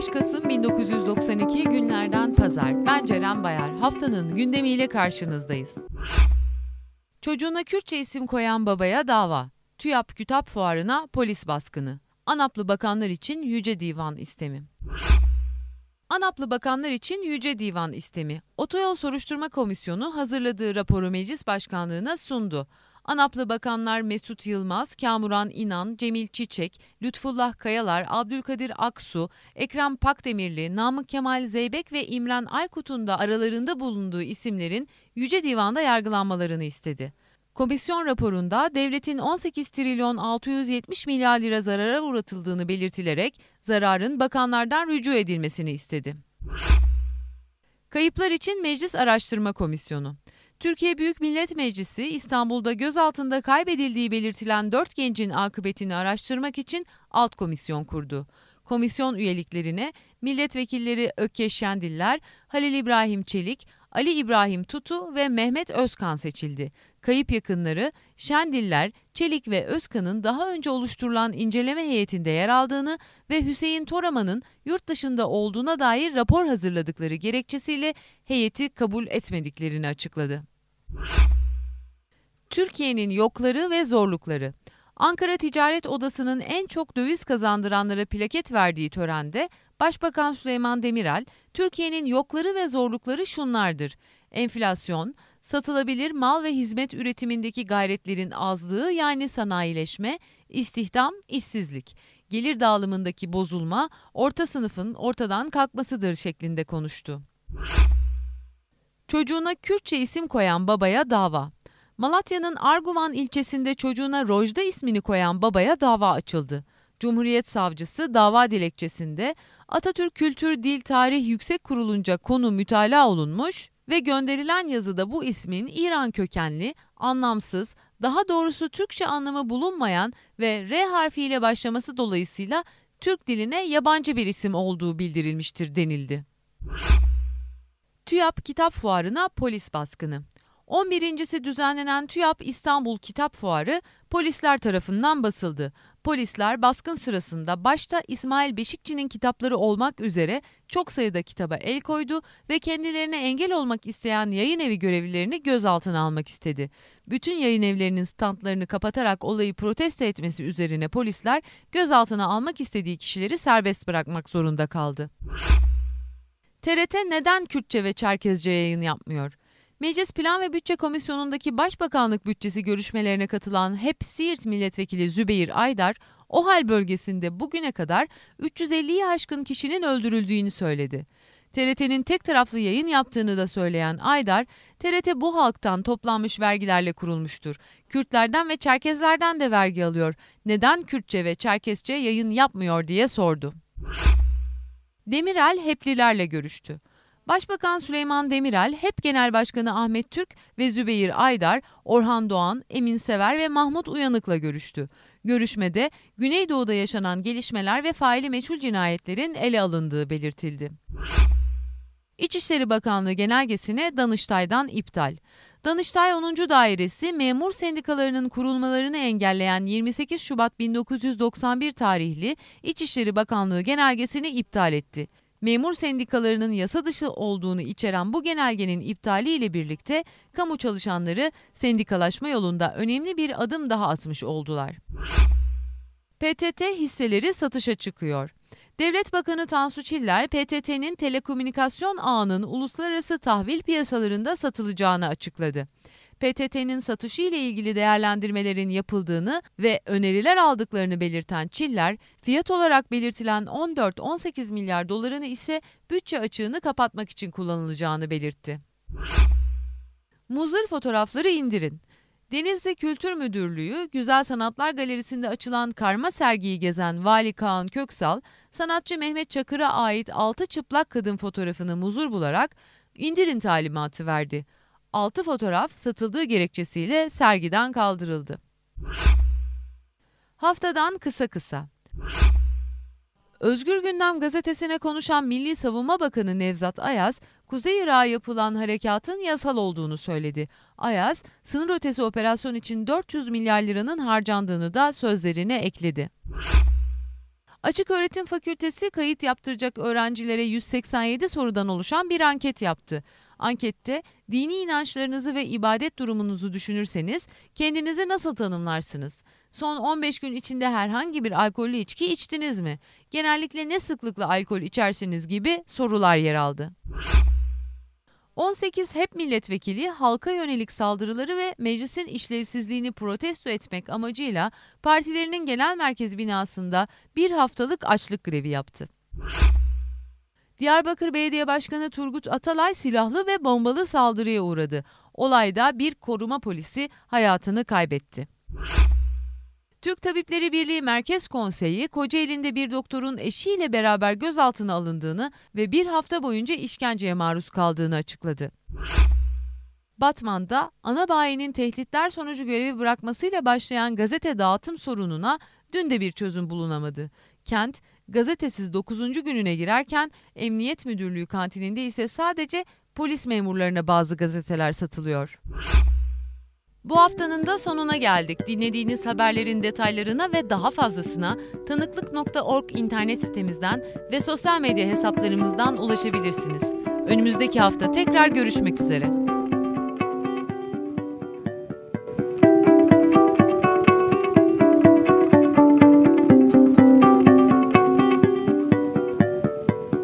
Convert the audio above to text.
15 Kasım 1992 günlerden pazar. Ben Ceren Bayar. Haftanın gündemiyle karşınızdayız. Çocuğuna Kürtçe isim koyan babaya dava. TÜYAP Kitap Fuarı'na polis baskını. ANAP'lı bakanlar için Yüce Divan istemi. ANAP'lı bakanlar için Yüce Divan istemi. Otoyol Soruşturma Komisyonu hazırladığı raporu meclis başkanlığına sundu. ANAP'lı bakanlar Mesut Yılmaz, Kamuran İnan, Cemil Çiçek, Lütfullah Kayalar, Abdülkadir Aksu, Ekrem Pakdemirli, Namık Kemal Zeybek ve İmran Aykut'un da aralarında bulunduğu isimlerin Yüce Divan'da yargılanmalarını istedi. Komisyon raporunda devletin 18 trilyon 670 milyar lira zarara uğratıldığını belirtilerek zararın bakanlardan rücu edilmesini istedi. Kayıplar için Meclis Araştırma Komisyonu Türkiye Büyük Millet Meclisi İstanbul'da gözaltında kaybedildiği belirtilen 4 gencin akıbetini araştırmak için alt komisyon kurdu. Komisyon üyeliklerine milletvekilleri Ökkeş Şendiller, Halil İbrahim Çelik, Ali İbrahim Tutu ve Mehmet Özkan seçildi. Kayıp yakınları Şendiller, Çelik ve Özkan'ın daha önce oluşturulan inceleme heyetinde yer aldığını ve Hüseyin Toraman'ın yurt dışında olduğuna dair rapor hazırladıkları gerekçesiyle heyeti kabul etmediklerini açıkladı. Türkiye'nin yokları ve zorlukları Ankara Ticaret Odası'nın en çok döviz kazandıranlara plaket verdiği törende Başbakan Süleyman Demirel, Türkiye'nin yokları ve zorlukları şunlardır. Enflasyon, satılabilir mal ve hizmet üretimindeki gayretlerin azlığı yani sanayileşme, istihdam, işsizlik, gelir dağılımındaki bozulma, orta sınıfın ortadan kalkmasıdır şeklinde konuştu. Çocuğuna Kürtçe isim koyan babaya dava. Malatya'nın Arguvan ilçesinde çocuğuna Rojda ismini koyan babaya dava açıldı. Cumhuriyet Savcısı dava dilekçesinde Atatürk Kültür Dil Tarih Yüksek Kurulunca konu mütalaa olunmuş ve gönderilen yazıda bu ismin İran kökenli, anlamsız, daha doğrusu Türkçe anlamı bulunmayan ve R harfiyle başlaması dolayısıyla Türk diline yabancı bir isim olduğu bildirilmiştir denildi. TÜYAP Kitap Fuarı'na polis baskını. 11.si düzenlenen TÜYAP İstanbul Kitap Fuarı polisler tarafından basıldı. Polisler baskın sırasında başta İsmail Beşikçi'nin kitapları olmak üzere çok sayıda kitaba el koydu ve kendilerine engel olmak isteyen yayın evi görevlilerini gözaltına almak istedi. Bütün yayın evlerinin standlarını kapatarak olayı protesto etmesi üzerine polisler gözaltına almak istediği kişileri serbest bırakmak zorunda kaldı. TRT neden Kürtçe ve Çerkezce yayın yapmıyor? Meclis Plan ve Bütçe Komisyonu'ndaki Başbakanlık bütçesi görüşmelerine katılan HEP Siirt Milletvekili Zübeyir Aydar, OHAL bölgesinde bugüne kadar 350'yi aşkın kişinin öldürüldüğünü söyledi. TRT'nin tek taraflı yayın yaptığını da söyleyen Aydar, TRT bu halktan toplanmış vergilerle kurulmuştur. Kürtlerden ve Çerkezlerden de vergi alıyor. Neden Kürtçe ve Çerkesçe yayın yapmıyor diye sordu. Demirel Heplilerle görüştü. Başbakan Süleyman Demirel, HEP Genel Başkanı Ahmet Türk ve Zübeyir Aydar, Orhan Doğan, Emin Sever ve Mahmut Uyanık'la görüştü. Görüşmede Güneydoğu'da yaşanan gelişmeler ve faili meçhul cinayetlerin ele alındığı belirtildi. İçişleri Bakanlığı genelgesine Danıştay'dan iptal. Danıştay 10. Dairesi memur sendikalarının kurulmalarını engelleyen 28 Şubat 1991 tarihli İçişleri Bakanlığı genelgesini iptal etti memur sendikalarının yasa dışı olduğunu içeren bu genelgenin iptali ile birlikte kamu çalışanları sendikalaşma yolunda önemli bir adım daha atmış oldular. PTT hisseleri satışa çıkıyor. Devlet Bakanı Tansu Çiller, PTT'nin telekomünikasyon ağının uluslararası tahvil piyasalarında satılacağını açıkladı. PTT'nin satışı ile ilgili değerlendirmelerin yapıldığını ve öneriler aldıklarını belirten Çiller, fiyat olarak belirtilen 14-18 milyar dolarını ise bütçe açığını kapatmak için kullanılacağını belirtti. Muzır fotoğrafları indirin. Denizli Kültür Müdürlüğü, Güzel Sanatlar Galerisi'nde açılan karma sergiyi gezen Vali Kaan Köksal, sanatçı Mehmet Çakır'a ait 6 çıplak kadın fotoğrafını muzur bularak indirin talimatı verdi. 6 fotoğraf satıldığı gerekçesiyle sergiden kaldırıldı. Haftadan kısa kısa. Özgür Gündem gazetesine konuşan Milli Savunma Bakanı Nevzat Ayaz, Kuzey Irak'a yapılan harekatın yasal olduğunu söyledi. Ayaz, sınır ötesi operasyon için 400 milyar liranın harcandığını da sözlerine ekledi. Açık Öğretim Fakültesi kayıt yaptıracak öğrencilere 187 sorudan oluşan bir anket yaptı. Ankette dini inançlarınızı ve ibadet durumunuzu düşünürseniz kendinizi nasıl tanımlarsınız? Son 15 gün içinde herhangi bir alkollü içki içtiniz mi? Genellikle ne sıklıkla alkol içersiniz gibi sorular yer aldı. 18 HEP milletvekili halka yönelik saldırıları ve meclisin işlevsizliğini protesto etmek amacıyla partilerinin genel merkez binasında bir haftalık açlık grevi yaptı. Diyarbakır Belediye Başkanı Turgut Atalay silahlı ve bombalı saldırıya uğradı. Olayda bir koruma polisi hayatını kaybetti. Türk Tabipleri Birliği Merkez Konseyi, Kocaeli'nde bir doktorun eşiyle beraber gözaltına alındığını ve bir hafta boyunca işkenceye maruz kaldığını açıkladı. Batman'da ana bayinin tehditler sonucu görevi bırakmasıyla başlayan gazete dağıtım sorununa dün de bir çözüm bulunamadı. Kent, gazetesiz 9. gününe girerken Emniyet Müdürlüğü kantininde ise sadece polis memurlarına bazı gazeteler satılıyor. Bu haftanın da sonuna geldik. Dinlediğiniz haberlerin detaylarına ve daha fazlasına tanıklık.org internet sitemizden ve sosyal medya hesaplarımızdan ulaşabilirsiniz. Önümüzdeki hafta tekrar görüşmek üzere.